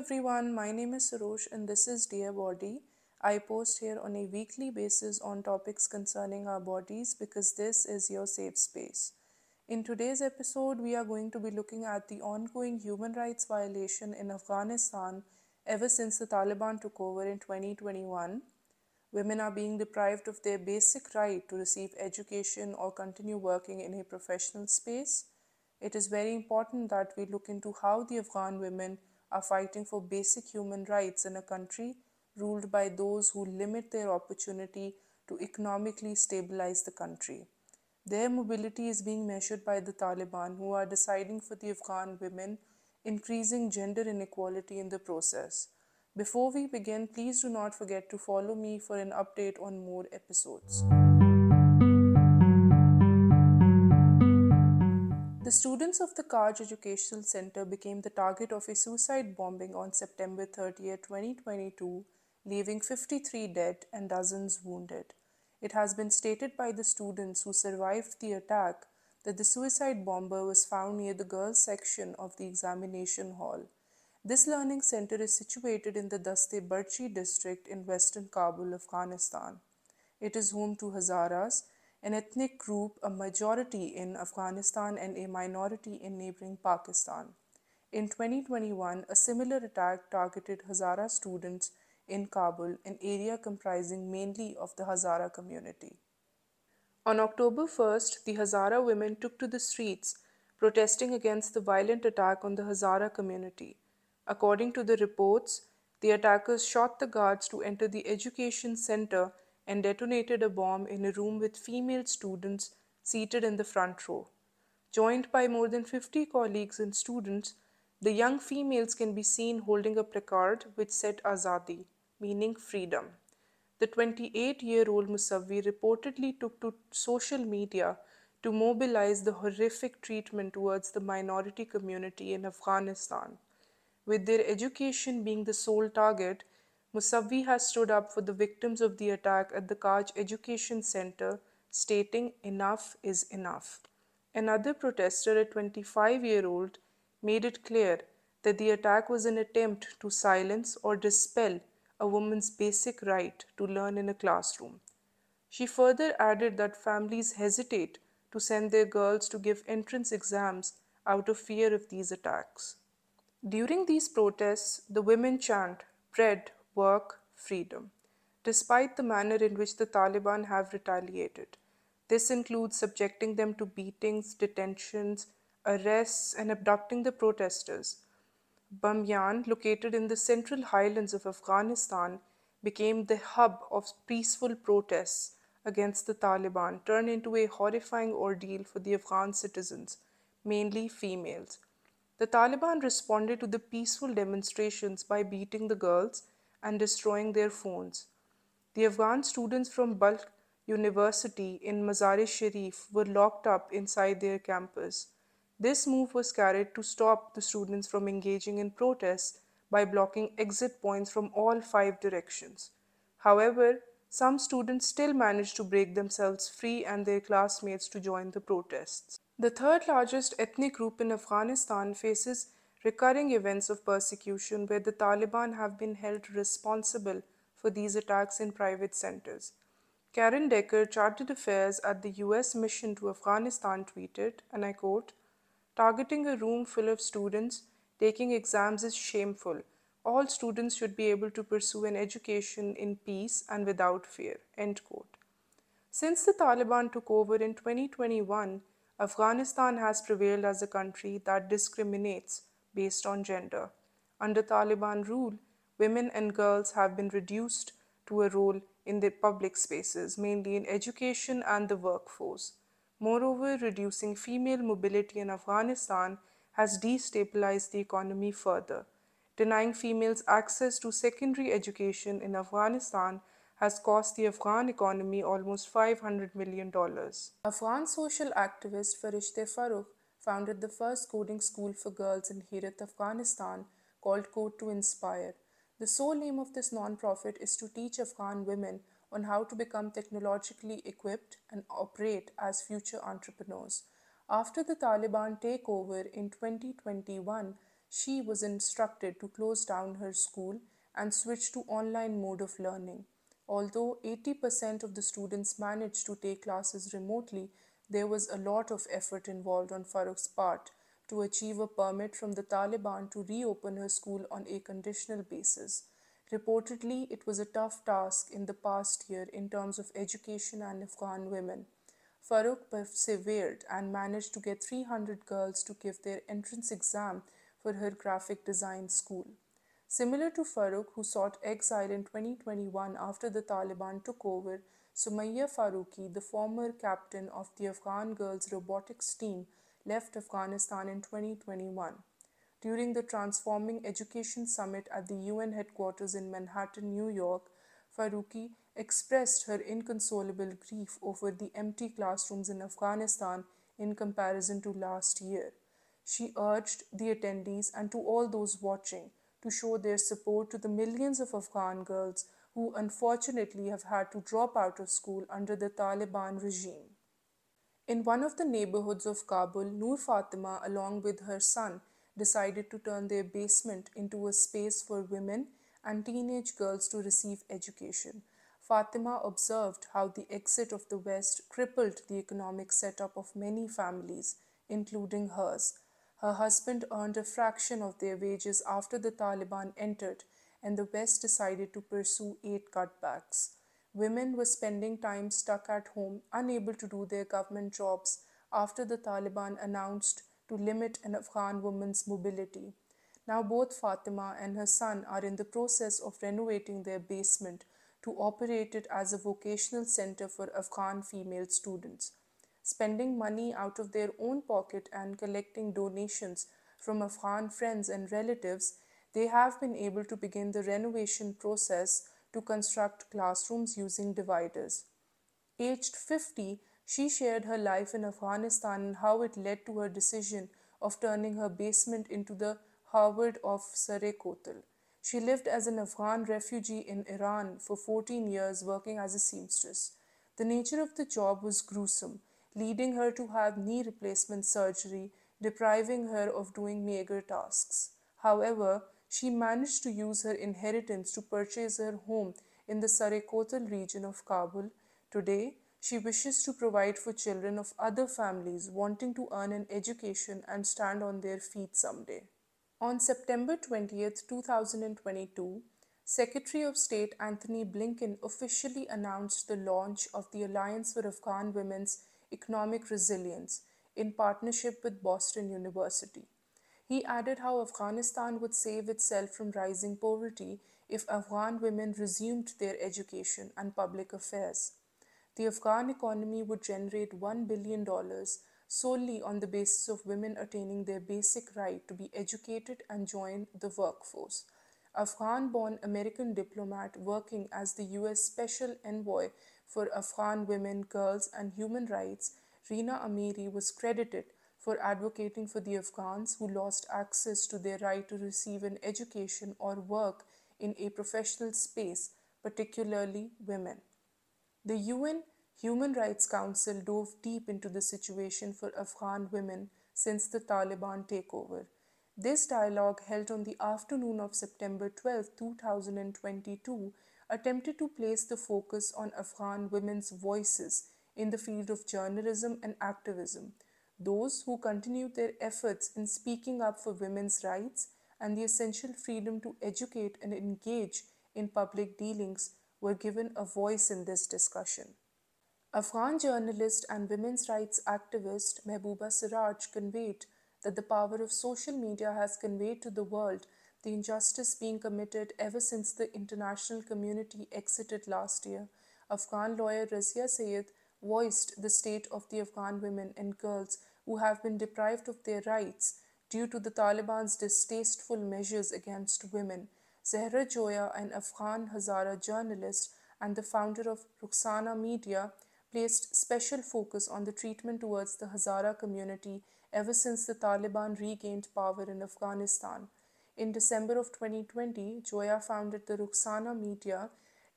everyone, my name is Sarosh and this is Dear Body. I post here on a weekly basis on topics concerning our bodies because this is your safe space. In today's episode, we are going to be looking at the ongoing human rights violation in Afghanistan ever since the Taliban took over in 2021. Women are being deprived of their basic right to receive education or continue working in a professional space. It is very important that we look into how the Afghan women are fighting for basic human rights in a country ruled by those who limit their opportunity to economically stabilize the country. Their mobility is being measured by the Taliban, who are deciding for the Afghan women, increasing gender inequality in the process. Before we begin, please do not forget to follow me for an update on more episodes. The students of the Kaj Educational Center became the target of a suicide bombing on September 30, 2022, leaving 53 dead and dozens wounded. It has been stated by the students who survived the attack that the suicide bomber was found near the girls' section of the examination hall. This learning center is situated in the Dasht-e-Barchi district in western Kabul, Afghanistan. It is home to Hazaras, an ethnic group, a majority in Afghanistan and a minority in neighboring Pakistan. In 2021, a similar attack targeted Hazara students in Kabul, an area comprising mainly of the Hazara community. On October 1st, the Hazara women took to the streets protesting against the violent attack on the Hazara community. According to the reports, the attackers shot the guards to enter the education center and detonated a bomb in a room with female students seated in the front row. Joined by more than 50 colleagues and students, the young females can be seen holding a placard which said Azadi, meaning freedom. The 28 year old Musavi reportedly took to social media to mobilize the horrific treatment towards the minority community in Afghanistan. With their education being the sole target, Musavi has stood up for the victims of the attack at the Kaj Education Center, stating enough is enough. Another protester, a 25 year old, made it clear that the attack was an attempt to silence or dispel a woman's basic right to learn in a classroom. She further added that families hesitate to send their girls to give entrance exams out of fear of these attacks. During these protests, the women chant, Bread, work, freedom, despite the manner in which the Taliban have retaliated. This includes subjecting them to beatings, detentions, arrests, and abducting the protesters. Bamyan, located in the central highlands of Afghanistan, became the hub of peaceful protests against the Taliban, turned into a horrifying ordeal for the Afghan citizens, mainly females. The Taliban responded to the peaceful demonstrations by beating the girls and destroying their phones. The Afghan students from Balkh University in Mazar-e Sharif were locked up inside their campus. This move was carried to stop the students from engaging in protests by blocking exit points from all five directions. However, some students still managed to break themselves free and their classmates to join the protests. The third largest ethnic group in Afghanistan faces recurring events of persecution where the Taliban have been held responsible for these attacks in private centers. Karen Decker, Chargé d'Affaires at the US mission to Afghanistan, tweeted, and I quote, Targeting a room full of students taking exams is shameful. All students should be able to pursue an education in peace and without fear. End quote. Since the Taliban took over in 2021, Afghanistan has prevailed as a country that discriminates based on gender. Under Taliban rule, women and girls have been reduced to a role in the public spaces, mainly in education and the workforce. Moreover, reducing female mobility in Afghanistan has destabilized the economy further. Denying females access to secondary education in Afghanistan has cost the Afghan economy almost $500 million. Afghan social activist Fereshteh Forough founded the first coding school for girls in Herat, Afghanistan, called Code to Inspire. The sole aim of this non-profit is to teach Afghan women on how to become technologically equipped and operate as future entrepreneurs. After the Taliban takeover in 2021, she was instructed to close down her school and switch to online mode of learning. Although 80% of the students managed to take classes remotely, there was a lot of effort involved on Forough's part to achieve a permit from the Taliban to reopen her school on a conditional basis. Reportedly, it was a tough task in the past year in terms of education and Afghan women. Forough persevered and managed to get 300 girls to give their entrance exam for her graphic design school. Similar to Forough, who sought exile in 2021 after the Taliban took over, Sumaya Farooqi, the former captain of the Afghan girls robotics team, left Afghanistan in 2021. During the Transforming Education Summit at the UN headquarters in Manhattan, New York, Farooqi expressed her inconsolable grief over the empty classrooms in Afghanistan in comparison to last year. She urged the attendees and to all those watching to show their support to the millions of Afghan girls who unfortunately have had to drop out of school under the Taliban regime. In one of the neighborhoods of Kabul, Noor Fatima, along with her son, decided to turn their basement into a space for women and teenage girls to receive education. Fatima observed how the exit of the West crippled the economic setup of many families, including hers. Her husband earned a fraction of their wages after the Taliban entered, and the West decided to pursue aid cutbacks. Women were spending time stuck at home, unable to do their government jobs after the Taliban announced to limit an Afghan woman's mobility. Now, both Fatima and her son are in the process of renovating their basement to operate it as a vocational center for Afghan female students. Spending money out of their own pocket and collecting donations from Afghan friends and relatives, they have been able to begin the renovation process to construct classrooms using dividers. Aged 50, she shared her life in Afghanistan and how it led to her decision of turning her basement into the Harvard of Sare Kotal. She lived as an Afghan refugee in Iran for 14 years working as a seamstress. The nature of the job was gruesome, leading her to have knee replacement surgery, depriving her of doing meager tasks. However, she managed to use her inheritance to purchase her home in the Sare Kotal region of Kabul. Today, she wishes to provide for children of other families wanting to earn an education and stand on their feet someday. On September 20, 2022, Secretary of State Antony Blinken officially announced the launch of the Alliance for Afghan Women's Economic Resilience in partnership with Boston University. He added how Afghanistan would save itself from rising poverty if Afghan women resumed their education and public affairs the Afghan economy would generate $1 billion solely on the basis of women attaining their basic right to be educated and join the workforce. Afghan born American diplomat working as the U.S. Special Envoy for Afghan women, girls, and human rights, Rina Amiri was credited for advocating for the Afghans who lost access to their right to receive an education or work in a professional space, particularly women. The UN Human Rights Council dove deep into the situation for Afghan women since the Taliban takeover. This dialogue, held on the afternoon of September 12, 2022, attempted to place the focus on Afghan women's voices in the field of journalism and activism, those who continued their efforts in speaking up for women's rights and the essential freedom to educate and engage in public dealings were given a voice in this discussion. Afghan journalist and women's rights activist Mahbouba Seraj conveyed that the power of social media has conveyed to the world the injustice being committed ever since the international community exited last year. Afghan lawyer Razia Sayed voiced the state of the Afghan women and girls who have been deprived of their rights due to the Taliban's distasteful measures against women. Zahra Joya, an Afghan Hazara journalist and the founder of Rukhsana Media, placed special focus on the treatment towards the Hazara community ever since the Taliban regained power in Afghanistan. In December of 2020, Joya founded the Rukhsana Media,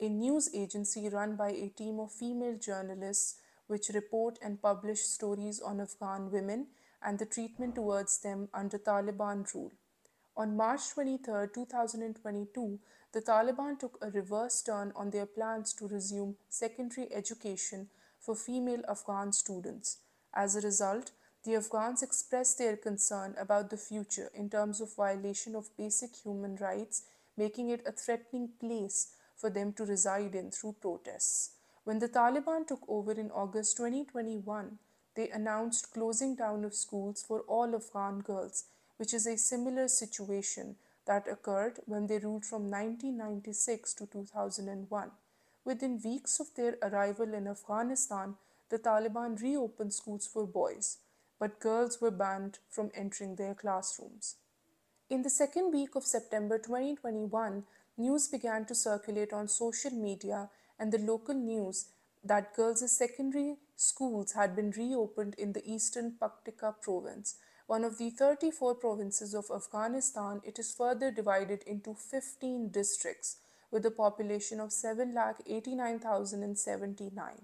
a news agency run by a team of female journalists which report and publish stories on Afghan women and the treatment towards them under Taliban rule. On March 23, 2022, the Taliban took a reverse turn on their plans to resume secondary education for female Afghan students. As a result, the Afghans expressed their concern about the future in terms of violation of basic human rights, making it a threatening place for them to reside in through protests. When the Taliban took over in August 2021, they announced closing down of schools for all Afghan girls, which is a similar situation that occurred when they ruled from 1996 to 2001. Within weeks of their arrival in Afghanistan, the Taliban reopened schools for boys, but girls were banned from entering their classrooms. In the second week of September 2021, news began to circulate on social media and the local news that girls' secondary schools had been reopened in the eastern Paktika province. One of the 34 provinces of Afghanistan, it is further divided into 15 districts with a population of 7,89,079.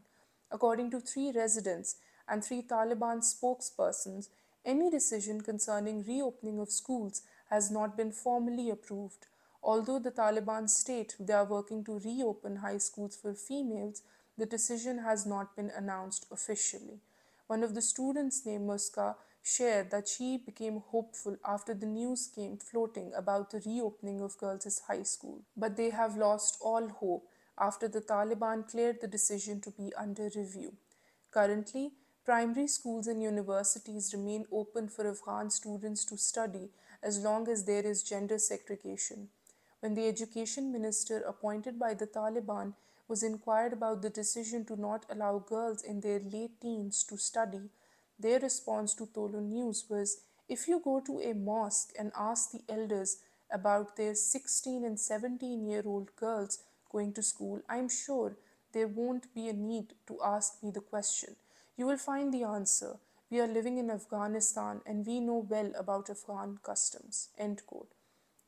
According to three residents and three Taliban spokespersons, any decision concerning reopening of schools has not been formally approved. Although the Taliban state they are working to reopen high schools for females, the decision has not been announced officially. One of the students named Muska shared that she became hopeful after the news came floating about the reopening of girls' high school. But they have lost all hope after the Taliban cleared the decision to be under review. Currently, primary schools and universities remain open for Afghan students to study as long as there is gender segregation. When the education minister appointed by the Taliban was inquired about the decision to not allow girls in their late teens to study, their response to Tolo News was if you go to a mosque and ask the elders about their 16 and 17 year old girls going to school, I'm sure there won't be a need to ask me the question. You will find the answer. We are living in Afghanistan and we know well about Afghan customs. End quote.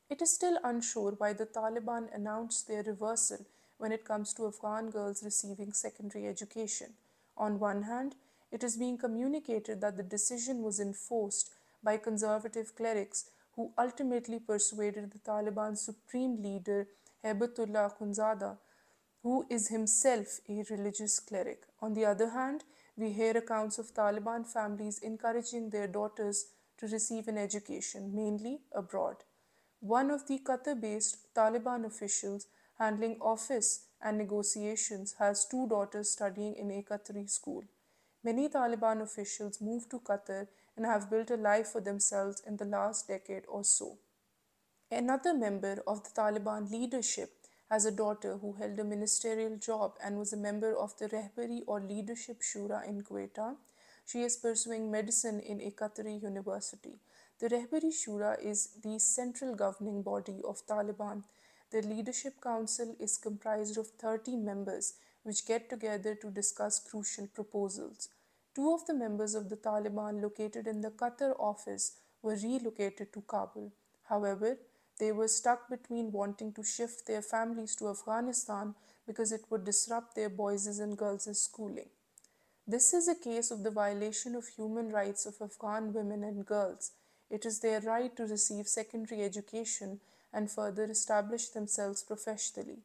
It is still unsure why the Taliban announced their reversal when it comes to Afghan girls receiving secondary education. On one hand, it is being communicated that the decision was enforced by conservative clerics who ultimately persuaded the Taliban supreme leader Haibatullah Akhundzada, who is himself a religious cleric. On the other hand, we hear accounts of Taliban families encouraging their daughters to receive an education, mainly abroad one of the Qatar based Taliban officials handling office and negotiations has two daughters studying in a Qatari school. Many Taliban officials moved to Qatar and have built a life for themselves in the last decade or so. Another member of the Taliban leadership has a daughter who held a ministerial job and was a member of the Rehbari or Leadership Shura in Quetta. She is pursuing medicine in a Qatari university. The Rehbari Shura is the central governing body of Taliban. The leadership council is comprised of 30 members which get together to discuss crucial proposals. Two of the members of the Taliban located in the Qatar office were relocated to Kabul. However, they were stuck between wanting to shift their families to Afghanistan because it would disrupt their boys' and girls' schooling. This is a case of the violation of human rights of Afghan women and girls it is their right to receive secondary education and further establish themselves professionally.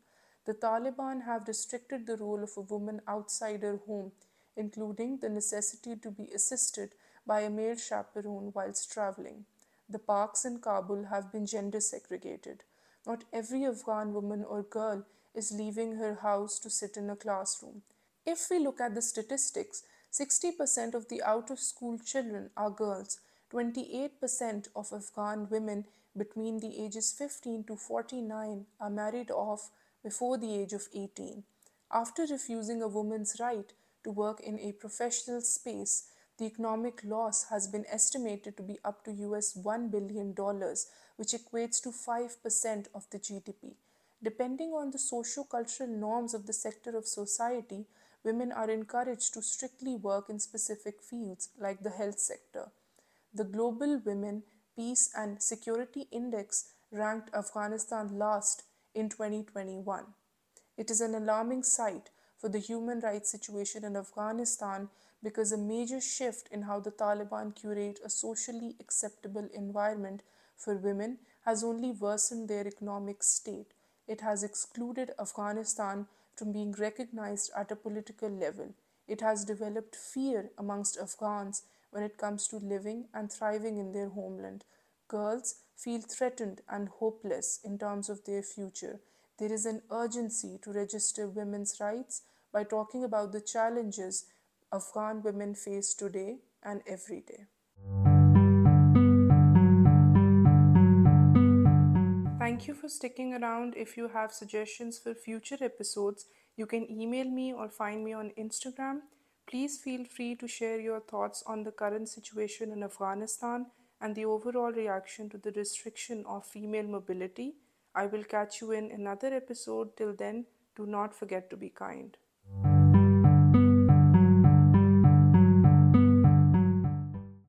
The Taliban have restricted the role of a woman outside her home, including the necessity to be assisted by a male chaperone whilst traveling. The parks in Kabul have been gender segregated. Not every Afghan woman or girl is leaving her house to sit in a classroom. If we look at the statistics, 60% of the out of school children are girls 28% of Afghan women between the ages 15 to 49 are married off before the age of 18. After refusing a woman's right to work in a professional space, the economic loss has been estimated to be up to US $1 billion, which equates to 5% of the GDP. Depending on the socio-cultural norms of the sector of society, women are encouraged to strictly work in specific fields like the health sector. The Global Women, Peace and Security Index ranked Afghanistan last in 2021. It is an alarming sight for the human rights situation in Afghanistan because a major shift in how the Taliban curate a socially acceptable environment for women has only worsened their economic state. It has excluded Afghanistan from being recognized at a political level. It has developed fear amongst Afghans when it comes to living and thriving in their homeland. Girls feel threatened and hopeless in terms of their future. There is an urgency to register women's rights by talking about the challenges Afghan women face today and every day. Thank you for sticking around. If you have suggestions for future episodes, you can email me or find me on Instagram. Please feel free to share your thoughts on the current situation in Afghanistan and the overall reaction to the restriction of female mobility. I will catch you in another episode. Till then, do not forget to be kind.